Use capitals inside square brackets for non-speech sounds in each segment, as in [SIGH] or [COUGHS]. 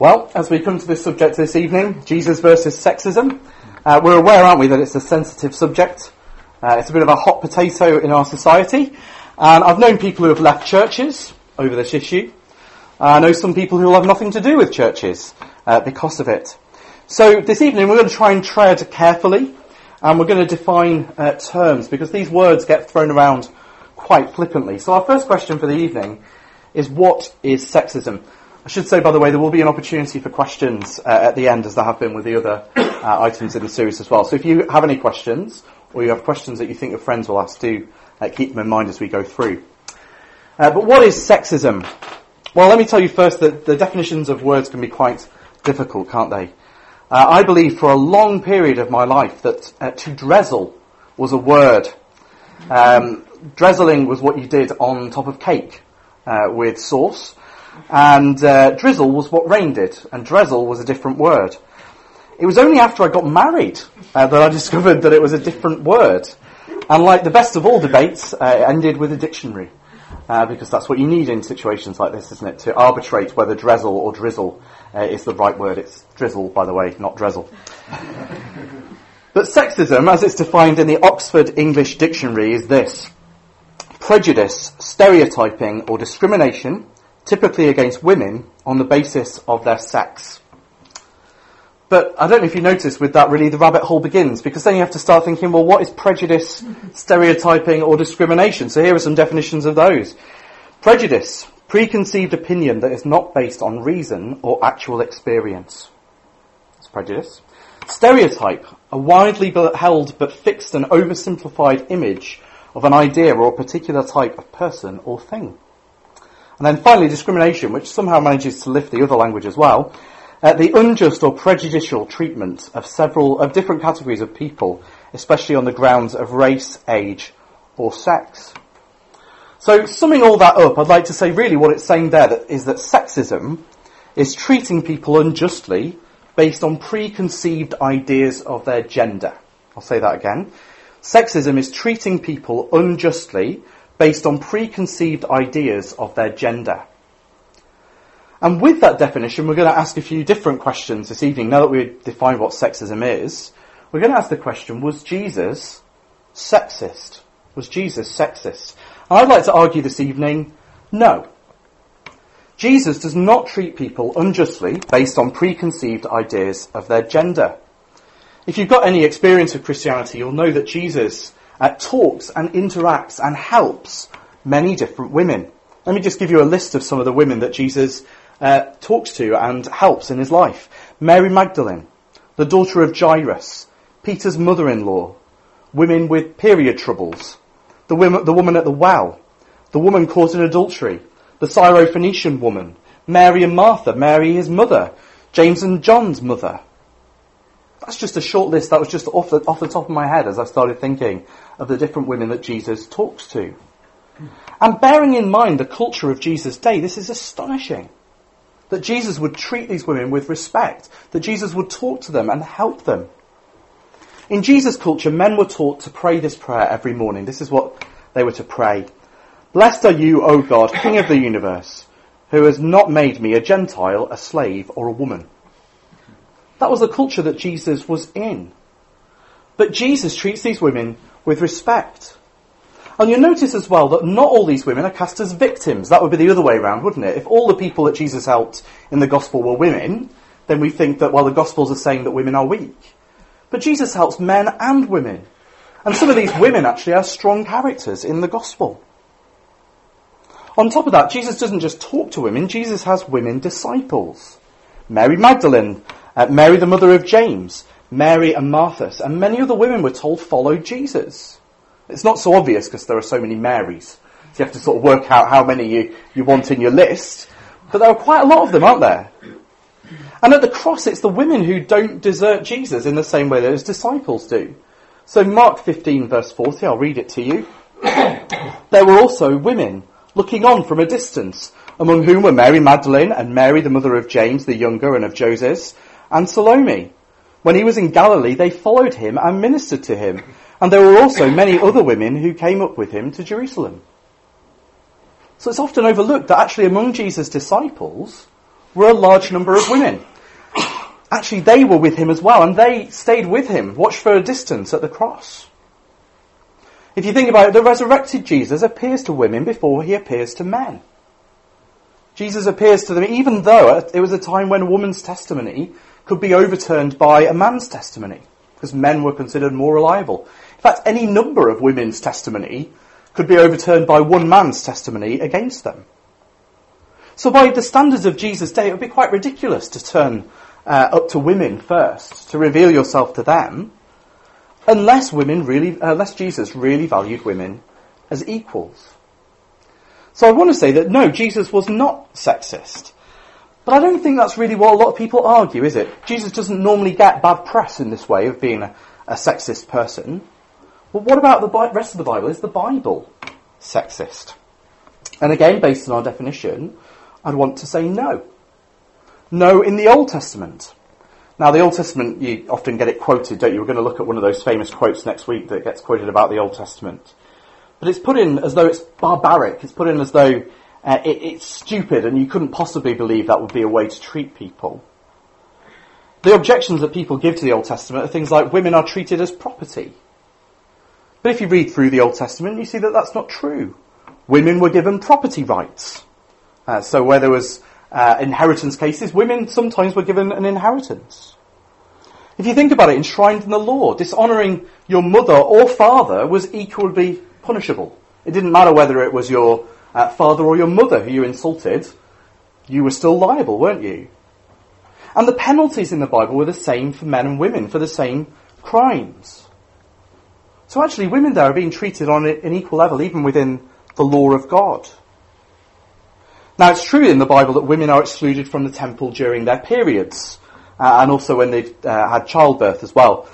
Well, as we come to this subject this evening, Jesus versus sexism, uh, we're aware, aren't we, that it's a sensitive subject. Uh, it's a bit of a hot potato in our society. And I've known people who have left churches over this issue. Uh, I know some people who will have nothing to do with churches uh, because of it. So this evening we're going to try and tread carefully and we're going to define uh, terms because these words get thrown around quite flippantly. So our first question for the evening is what is sexism? I should say, by the way, there will be an opportunity for questions uh, at the end, as there have been with the other uh, items in the series as well. So if you have any questions, or you have questions that you think your friends will ask, do uh, keep them in mind as we go through. Uh, but what is sexism? Well, let me tell you first that the definitions of words can be quite difficult, can't they? Uh, I believe for a long period of my life that uh, to drizzle was a word. Um, drizzling was what you did on top of cake with sauce. And uh, drizzle was what rain did, and drizzle was a different word. It was only after I got married uh, that I [LAUGHS] discovered that it was a different word. And like the best of all debates, uh, it ended with a dictionary. Uh, because that's what you need in situations like this, isn't it? To arbitrate whether drizzle or drizzle uh, is the right word. It's drizzle, by the way, not drizzle. [LAUGHS] but sexism, as it's defined in the Oxford English Dictionary, is this prejudice, stereotyping, or discrimination typically against women on the basis of their sex. But I don't know if you notice with that really the rabbit hole begins because then you have to start thinking, well, what is prejudice, stereotyping or discrimination? So here are some definitions of those. Prejudice, preconceived opinion that is not based on reason or actual experience. That's prejudice. Stereotype, a widely held but fixed and oversimplified image of an idea or a particular type of person or thing. And then finally, discrimination, which somehow manages to lift the other language as well. Uh, the unjust or prejudicial treatment of several, of different categories of people, especially on the grounds of race, age, or sex. So summing all that up, I'd like to say really what it's saying there that is that sexism is treating people unjustly based on preconceived ideas of their gender. I'll say that again. Sexism is treating people unjustly based on preconceived ideas of their gender. And with that definition, we're going to ask a few different questions this evening. Now that we've defined what sexism is, we're going to ask the question, was Jesus sexist? Was Jesus sexist? And I'd like to argue this evening, no. Jesus does not treat people unjustly based on preconceived ideas of their gender. If you've got any experience of Christianity, you'll know that Jesus uh, talks and interacts and helps many different women. Let me just give you a list of some of the women that Jesus uh, talks to and helps in his life. Mary Magdalene, the daughter of Jairus, Peter's mother-in-law, women with period troubles, the woman, the woman at the well, the woman caught in adultery, the Syrophoenician woman, Mary and Martha, Mary his mother, James and John's mother, that's just a short list. That was just off the, off the top of my head as I started thinking of the different women that Jesus talks to. And bearing in mind the culture of Jesus' day, this is astonishing. That Jesus would treat these women with respect, that Jesus would talk to them and help them. In Jesus' culture, men were taught to pray this prayer every morning. This is what they were to pray. Blessed are you, O God, King of the universe, who has not made me a Gentile, a slave, or a woman. That was the culture that Jesus was in. But Jesus treats these women with respect. And you'll notice as well that not all these women are cast as victims. That would be the other way around, wouldn't it? If all the people that Jesus helped in the gospel were women, then we think that, well, the gospels are saying that women are weak. But Jesus helps men and women. And some of these women actually are strong characters in the gospel. On top of that, Jesus doesn't just talk to women, Jesus has women disciples. Mary Magdalene uh, Mary, the mother of James, Mary and Martha, and many other women were told followed Jesus. It's not so obvious because there are so many Marys. So you have to sort of work out how many you, you want in your list. But there are quite a lot of them, aren't there? And at the cross, it's the women who don't desert Jesus in the same way that his disciples do. So Mark 15 verse 40, I'll read it to you. [COUGHS] there were also women looking on from a distance, among whom were Mary Magdalene and Mary the mother of James the younger and of Joses, and Salome. When he was in Galilee, they followed him and ministered to him. And there were also many other women who came up with him to Jerusalem. So it's often overlooked that actually among Jesus' disciples were a large number of women. Actually, they were with him as well, and they stayed with him, watched for a distance at the cross. If you think about it, the resurrected Jesus appears to women before he appears to men. Jesus appears to them even though it was a time when woman's testimony could be overturned by a man's testimony, because men were considered more reliable. In fact, any number of women's testimony could be overturned by one man's testimony against them. So by the standards of Jesus' day, it would be quite ridiculous to turn uh, up to women first, to reveal yourself to them, unless women really, unless Jesus really valued women as equals. So I want to say that no, Jesus was not sexist. But I don't think that's really what a lot of people argue, is it? Jesus doesn't normally get bad press in this way of being a, a sexist person. But what about the rest of the Bible? Is the Bible sexist? And again, based on our definition, I'd want to say no. No in the Old Testament. Now, the Old Testament, you often get it quoted, don't you? We're going to look at one of those famous quotes next week that gets quoted about the Old Testament. But it's put in as though it's barbaric. It's put in as though uh, it, it's stupid and you couldn't possibly believe that would be a way to treat people. The objections that people give to the Old Testament are things like women are treated as property. But if you read through the Old Testament, you see that that's not true. Women were given property rights. Uh, so where there was uh, inheritance cases, women sometimes were given an inheritance. If you think about it, enshrined in the law, dishonouring your mother or father was equally punishable. It didn't matter whether it was your uh, father or your mother who you insulted, you were still liable, weren't you? And the penalties in the Bible were the same for men and women for the same crimes. So actually, women there are being treated on an equal level, even within the law of God. Now, it's true in the Bible that women are excluded from the temple during their periods, uh, and also when they've uh, had childbirth as well.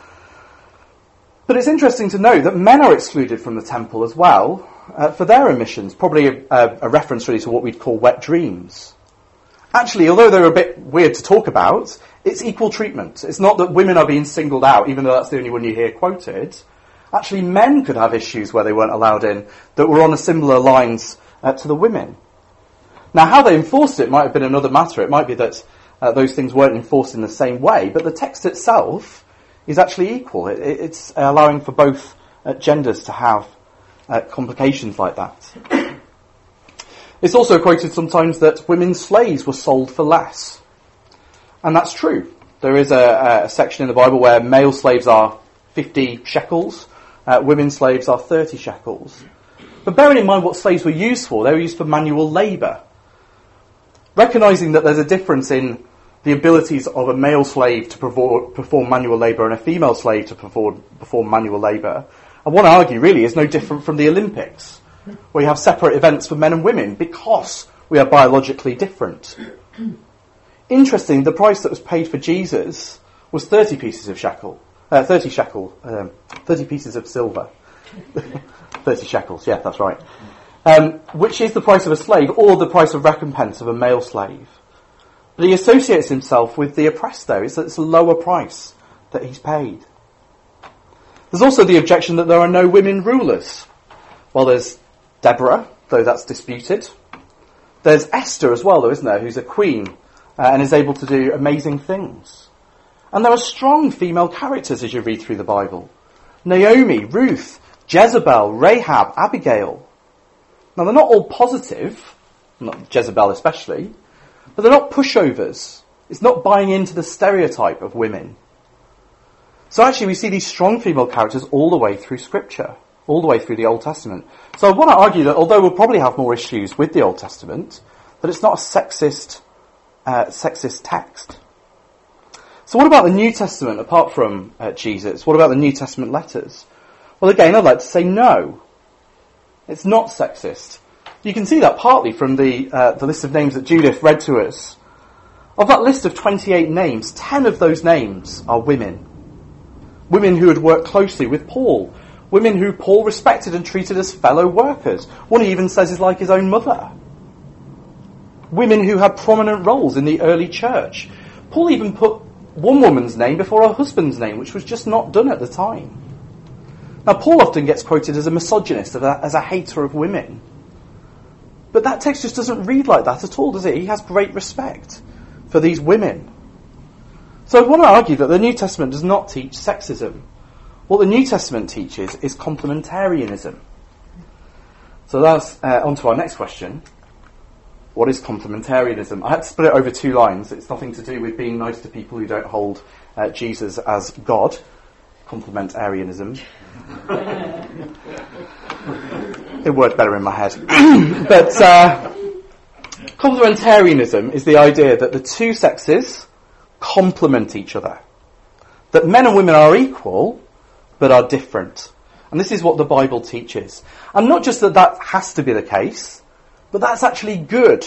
But it's interesting to note that men are excluded from the temple as well uh, for their emissions, probably a, a, reference really to what we'd call wet dreams. Actually, although they're a bit weird to talk about, it's equal treatment. It's not that women are being singled out, even though that's the only one you hear quoted. Actually, men could have issues where they weren't allowed in that were on a similar lines uh, to the women. Now, how they enforced it might have been another matter. It might be that uh, those things weren't enforced in the same way, but the text itself is actually equal. It, it's allowing for both uh, genders to have uh, complications like that. it's also quoted sometimes that women's slaves were sold for less. And that's true. There is a, a section in the Bible where male slaves are 50 shekels, uh, women slaves are 30 shekels. But bearing in mind what slaves were used for, they were used for manual labour. Recognizing that there's a difference in the abilities of a male slave to perform, manual labour and a female slave to perform, perform manual labour, I want to argue really is no different from the Olympics, where you have separate events for men and women because we are biologically different. Interesting, the price that was paid for Jesus was 30 pieces of shekel, uh, 30 shekel, um, 30 pieces of silver. [LAUGHS] 30 shekels, yeah, that's right um, which is the price of a slave or the price of recompense of a male slave. But he associates himself with the oppressed there. It's, it's a lower price that he's paid. There's also the objection that there are no women rulers. Well, there's Deborah, though that's disputed. There's Esther as well, though, isn't there, who's a queen uh, and is able to do amazing things. And there are strong female characters as you read through the Bible. Naomi, Ruth, Jezebel, Rahab, Abigail. Now they're not all positive, not Jezebel especially, but they're not pushovers. It's not buying into the stereotype of women. So actually we see these strong female characters all the way through scripture, all the way through the Old Testament. So I want to argue that although we'll probably have more issues with the Old Testament, that it's not a sexist, uh, sexist text. So what about the New Testament apart from uh, Jesus? What about the New Testament letters? Well again, I'd like to say no. It's not sexist. You can see that partly from the, uh, the list of names that Judith read to us. Of that list of 28 names, 10 of those names are women. Women who had worked closely with Paul. Women who Paul respected and treated as fellow workers. One he even says is like his own mother. Women who had prominent roles in the early church. Paul even put one woman's name before her husband's name, which was just not done at the time. Now, Paul often gets quoted as a misogynist, as a hater of women. But that text just doesn't read like that at all, does it? He has great respect. for these women. So I want to argue that the New Testament does not teach sexism. What the New Testament teaches is complementarianism. So that's uh, on to our next question. What is complementarianism? I had to split it over two lines. It's nothing to do with being nice to people who don't hold uh, Jesus as God. Complementarianism. [LAUGHS] it worked better in my head. [COUGHS] but uh, complementarianism is the idea that the two sexes complement each other. That men and women are equal, but are different. And this is what the Bible teaches. And not just that that has to be the case, but that's actually good.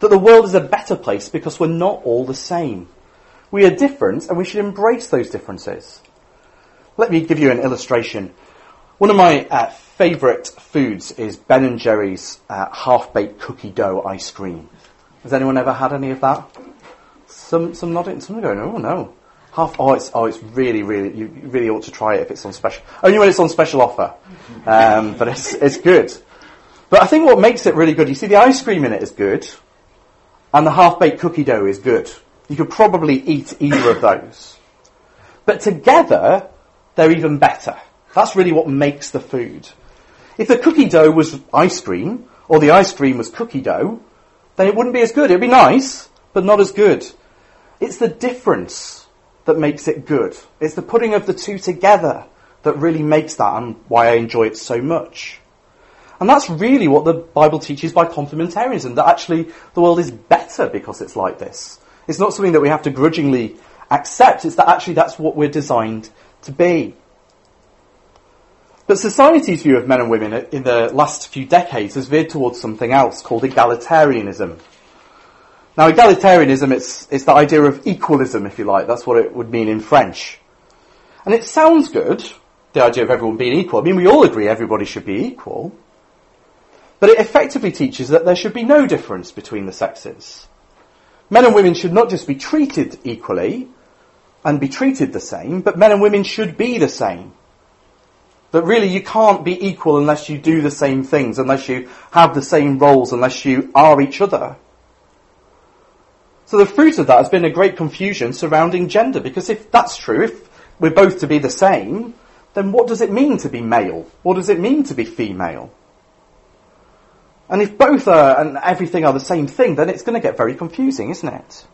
That the world is a better place because we're not all the same. We are different and we should embrace those differences. Let me give you an illustration. One of my uh, favourite foods is Ben and Jerry's uh, half-baked cookie dough ice cream. Has anyone ever had any of that? Some, some nodding, some are going, oh no. Half, oh, it's, oh, it's really, really, you really ought to try it if it's on special, only when it's on special offer. Um, but it's, it's good. But I think what makes it really good, you see the ice cream in it is good, and the half-baked cookie dough is good. You could probably eat either of those. But together, they're even better. That's really what makes the food. If the cookie dough was ice cream, or the ice cream was cookie dough, then it wouldn't be as good. It'd be nice, but not as good. It's the difference that makes it good. It's the putting of the two together that really makes that and why I enjoy it so much. And that's really what the Bible teaches by complementarianism, that actually the world is better because it's like this. It's not something that we have to grudgingly accept, it's that actually that's what we're designed to be. But society's view of men and women in the last few decades has veered towards something else called egalitarianism. Now, egalitarianism, it's, it's the idea of equalism, if you like. That's what it would mean in French. And it sounds good, the idea of everyone being equal. I mean, we all agree everybody should be equal. But it effectively teaches that there should be no difference between the sexes. Men and women should not just be treated equally and be treated the same, but men and women should be the same. That really you can't be equal unless you do the same things, unless you have the same roles, unless you are each other. So the fruit of that has been a great confusion surrounding gender, because if that's true, if we're both to be the same, then what does it mean to be male? What does it mean to be female? And if both are and everything are the same thing, then it's going to get very confusing, isn't it?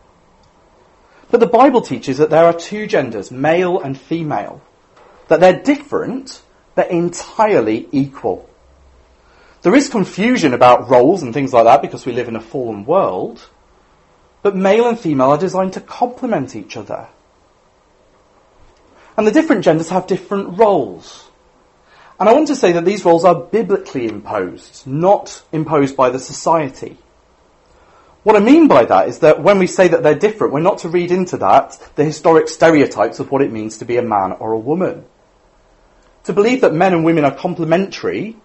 But the Bible teaches that there are two genders, male and female. That they're different, but entirely equal. There is confusion about roles and things like that because we live in a fallen world. But male and female are designed to complement each other. And the different genders have different roles. And I want to say that these roles are biblically imposed, not imposed by the society. What I mean by that is that when we say that they're different, we're not to read into that the historic stereotypes of what it means to be a man or a woman. To believe that men and women are complementary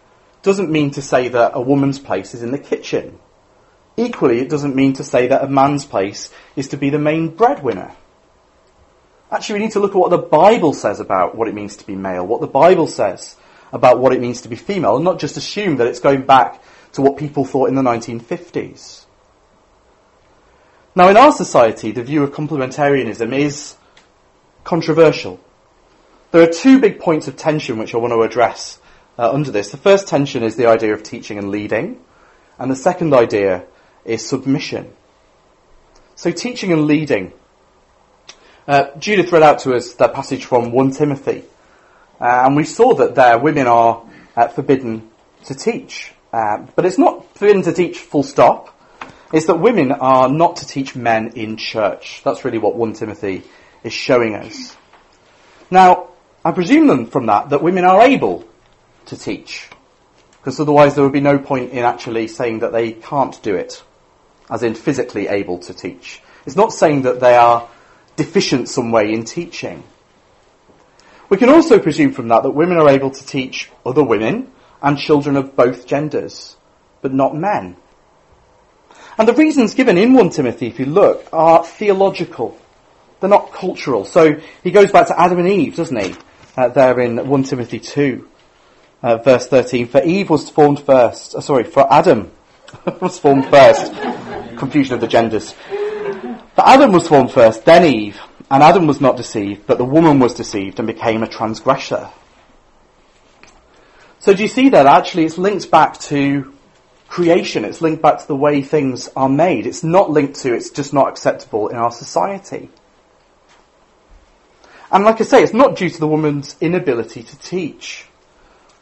doesn't mean to say that a woman's place is in the kitchen Equally, it doesn't mean to say that a man's place is to be the main breadwinner. Actually, we need to look at what the Bible says about what it means to be male, what the Bible says about what it means to be female, and not just assume that it's going back to what people thought in the 1950s. Now, in our society, the view of complementarianism is controversial. There are two big points of tension which I want to address uh, under this. The first tension is the idea of teaching and leading, and the second idea is submission. So teaching and leading. Uh, Judith read out to us that passage from 1 Timothy, uh, and we saw that there women are uh, forbidden to teach. Uh, but it's not forbidden to teach full stop. It's that women are not to teach men in church. That's really what 1 Timothy is showing us. Now, I presume then from that that women are able to teach. Because otherwise there would be no point in actually saying that they can't do it as in physically able to teach. It's not saying that they are deficient some way in teaching. We can also presume from that that women are able to teach other women and children of both genders, but not men. And the reasons given in 1 Timothy, if you look, are theological. They're not cultural. So he goes back to Adam and Eve, doesn't he? Uh, there in 1 Timothy 2, uh, verse 13. For Eve was formed first, uh, sorry, for Adam [LAUGHS] was formed first confusion of the genders. But Adam was formed first, then Eve. And Adam was not deceived, but the woman was deceived and became a transgressor. So do you see that actually it's linked back to creation. It's linked back to the way things are made. It's not linked to it's just not acceptable in our society. And like I say, it's not due to the woman's inability to teach.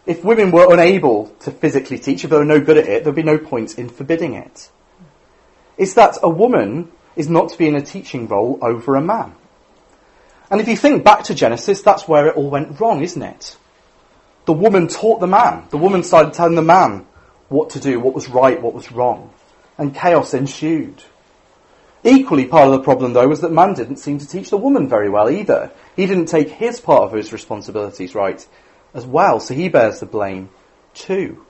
If women were unable to physically teach, if they were no good at it, there'd be no point in forbidding it. It's that a woman is not to be in a teaching role over a man. And if you think back to Genesis, that's where it all went wrong, isn't it? The woman taught the man. The woman started telling the man what to do, what was right, what was wrong. And chaos ensued. Equally, part of the problem, though, was that man didn't seem to teach the woman very well either. He didn't take his part of his responsibilities right as well, so he bears the blame too.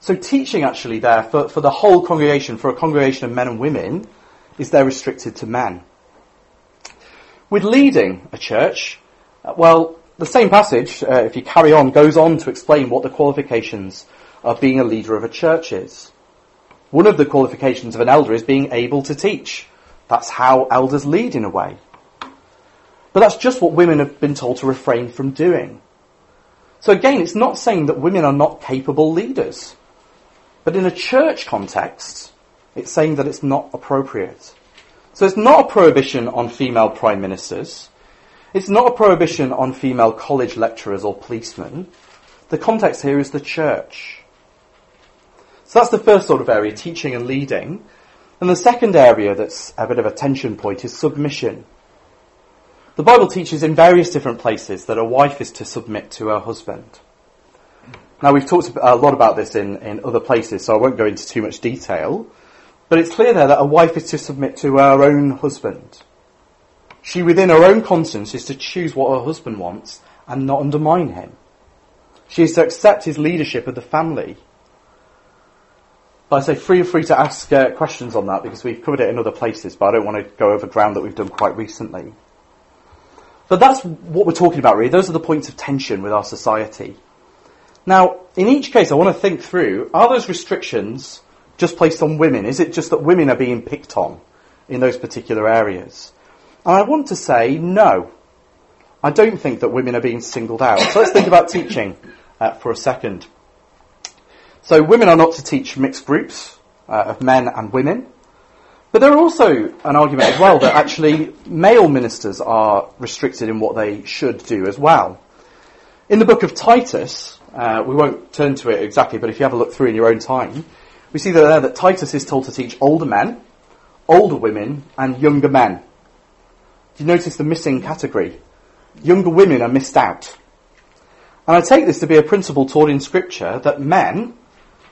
So teaching actually there for, for the whole congregation, for a congregation of men and women, is there restricted to men. With leading a church, uh, well, the same passage, uh, if you carry on, goes on to explain what the qualifications of being a leader of a church is. One of the qualifications of an elder is being able to teach. That's how elders lead in a way. But that's just what women have been told to refrain from doing. So again, it's not saying that women are not capable leaders. But in a church context, it's saying that it's not appropriate. So it's not a prohibition on female prime ministers. It's not a prohibition on female college lecturers or policemen. The context here is the church. So that's the first sort of area, teaching and leading. And the second area that's a bit of a tension point is submission. The Bible teaches in various different places that a wife is to submit to her husband. Now we've talked a lot about this in, in other places, so I won't go into too much detail. But it's clear there that a wife is to submit to her own husband. She, within her own conscience, is to choose what her husband wants and not undermine him. She is to accept his leadership of the family. But I say feel free to ask uh, questions on that because we've covered it in other places, but I don't want to go over ground that we've done quite recently. But that's what we're talking about really. Those are the points of tension with our society. Now, in each case, I want to think through, are those restrictions just placed on women? Is it just that women are being picked on in those particular areas? And I want to say no. I don't think that women are being singled out. So let's think about teaching uh, for a second. So women are not to teach mixed groups uh, of men and women. But there are also an argument as well that actually male ministers are restricted in what they should do as well. In the book of Titus, uh, we won't turn to it exactly, but if you have a look through in your own time, we see there that Titus is told to teach older men, older women, and younger men. Do you notice the missing category? Younger women are missed out. And I take this to be a principle taught in Scripture that men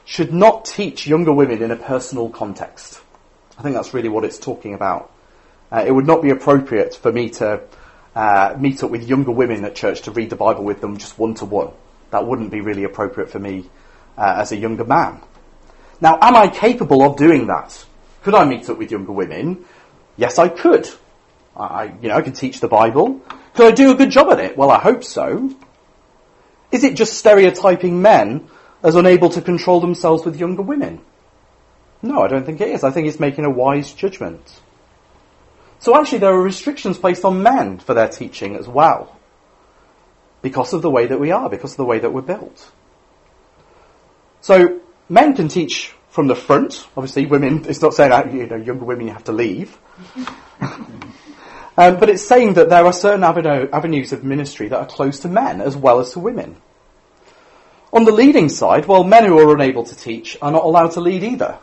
should not teach younger women in a personal context. I think that's really what it's talking about. Uh, it would not be appropriate for me to uh, meet up with younger women at church to read the Bible with them just one to one. That wouldn't be really appropriate for me uh, as a younger man. Now, am I capable of doing that? Could I meet up with younger women? Yes, I could. I, you know, I can teach the Bible. Could I do a good job at it? Well, I hope so. Is it just stereotyping men as unable to control themselves with younger women? No, I don't think it is. I think it's making a wise judgment. So actually there are restrictions placed on men for their teaching as well. Because of the way that we are, because of the way that we're built. So men can teach from the front. Obviously, women, it's not saying that, you know, younger women you have to leave. [LAUGHS] um, but it's saying that there are certain avenues of ministry that are closed to men as well as to women. On the leading side, well, men who are unable to teach are not allowed to lead either.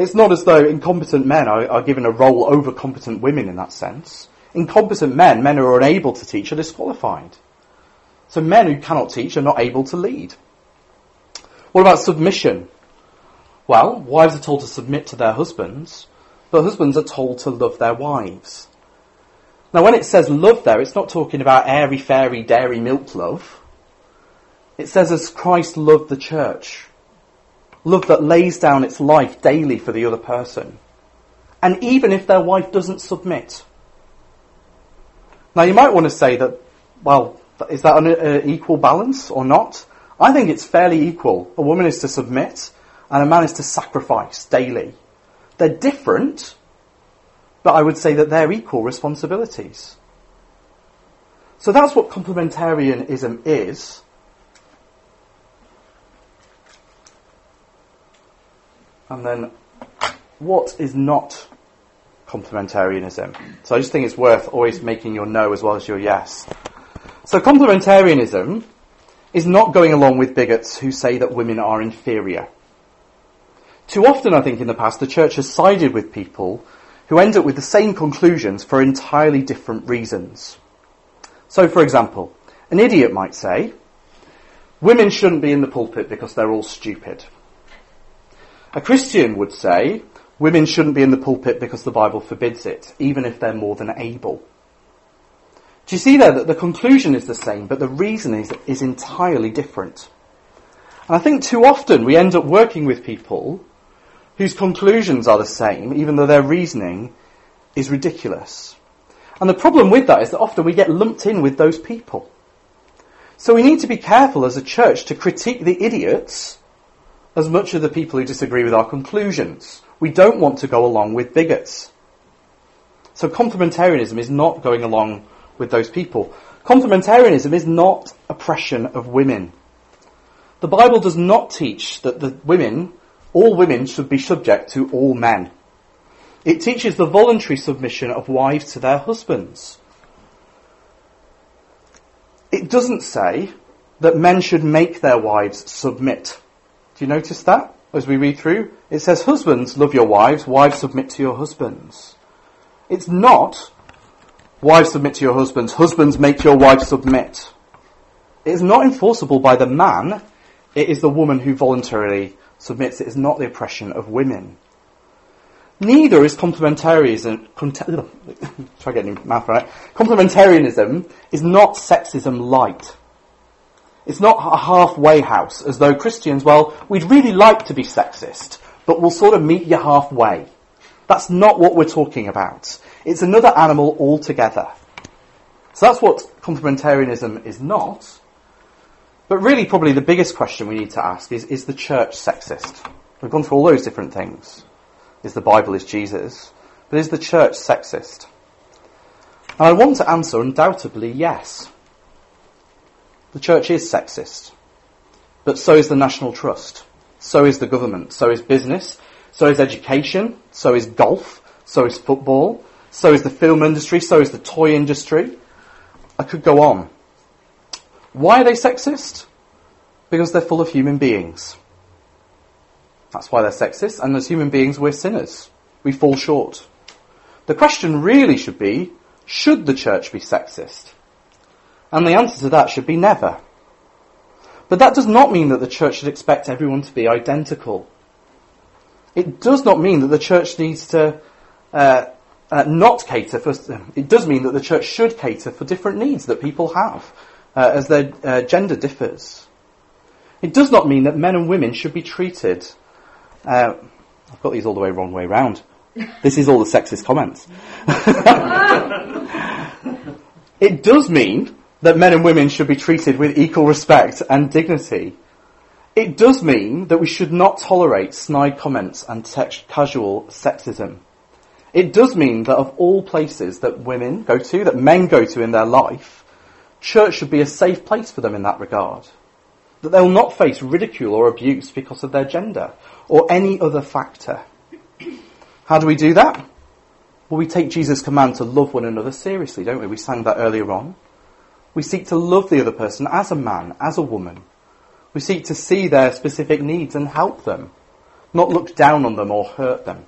It's not as though incompetent men are, are given a role over competent women in that sense. Incompetent men, men who are unable to teach, are disqualified. So men who cannot teach are not able to lead. What about submission? Well, wives are told to submit to their husbands, but husbands are told to love their wives. Now, when it says love there, it's not talking about airy fairy dairy milk love. It says as Christ loved the church. Love that lays down its life daily for the other person. And even if their wife doesn't submit. Now, you might want to say that, well, is that an uh, equal balance or not? I think it's fairly equal. A woman is to submit and a man is to sacrifice daily. They're different, but I would say that they're equal responsibilities. So that's what complementarianism is. And then what is not complementarianism? So I just think it's worth always making your no as well as your yes. So complementarianism is not going along with bigots who say that women are inferior. Too often, I think, in the past, the church has sided with people who end up with the same conclusions for entirely different reasons. So, for example, an idiot might say, women shouldn't be in the pulpit because they're all stupid. A Christian would say, women shouldn't be in the pulpit because the Bible forbids it, even if they're more than able. Do you see there that the conclusion is the same, but the reason is, is entirely different? And I think too often we end up working with people whose conclusions are the same, even though their reasoning is ridiculous. And the problem with that is that often we get lumped in with those people. So we need to be careful as a church to critique the idiots as much as the people who disagree with our conclusions. We don't want to go along with bigots. So complementarianism is not going along with those people. Complementarianism is not oppression of women. The Bible does not teach that the women all women should be subject to all men. It teaches the voluntary submission of wives to their husbands. It doesn't say that men should make their wives submit. Do you notice that as we read through? It says, Husbands, love your wives, wives, submit to your husbands. It's not, wives, submit to your husbands, husbands, make your wives submit. It is not enforceable by the man, it is the woman who voluntarily submits it is not the oppression of women. Neither is complementarianism, [LAUGHS] try getting math right, complementarianism is not sexism light. It's not a halfway house, as though Christians, well, we'd really like to be sexist, but we'll sort of meet you halfway. That's not what we're talking about. It's another animal altogether. So that's what complementarianism is not. But really, probably the biggest question we need to ask is, is the church sexist? We've gone through all those different things. Is the Bible, is Jesus? But is the church sexist? And I want to answer undoubtedly yes. The church is sexist. But so is the National Trust. So is the government. So is business. So is education. So is golf. So is football. So is the film industry. So is the toy industry. I could go on. Why are they sexist? Because they're full of human beings. That's why they're sexist, and as human beings, we're sinners. We fall short. The question really should be, should the church be sexist? And the answer to that should be never. But that does not mean that the church should expect everyone to be identical. It does not mean that the church needs to uh, uh, not cater for. It does mean that the church should cater for different needs that people have uh, as their uh, gender differs. It does not mean that men and women should be treated. Uh, I've got these all the way wrong way round. [LAUGHS] This is all the sexist comments. [LAUGHS] it does mean that men and women should be treated with equal respect and dignity. It does mean that we should not tolerate snide comments and text- casual sexism. It does mean that of all places that women go to, that men go to in their life, church should be a safe place for them in that regard. That they will not face ridicule or abuse because of their gender or any other factor. How do we do that? Well, we take Jesus' command to love one another seriously, don't we? We sang that earlier on. We seek to love the other person as a man, as a woman. We seek to see their specific needs and help them, not look down on them or hurt them.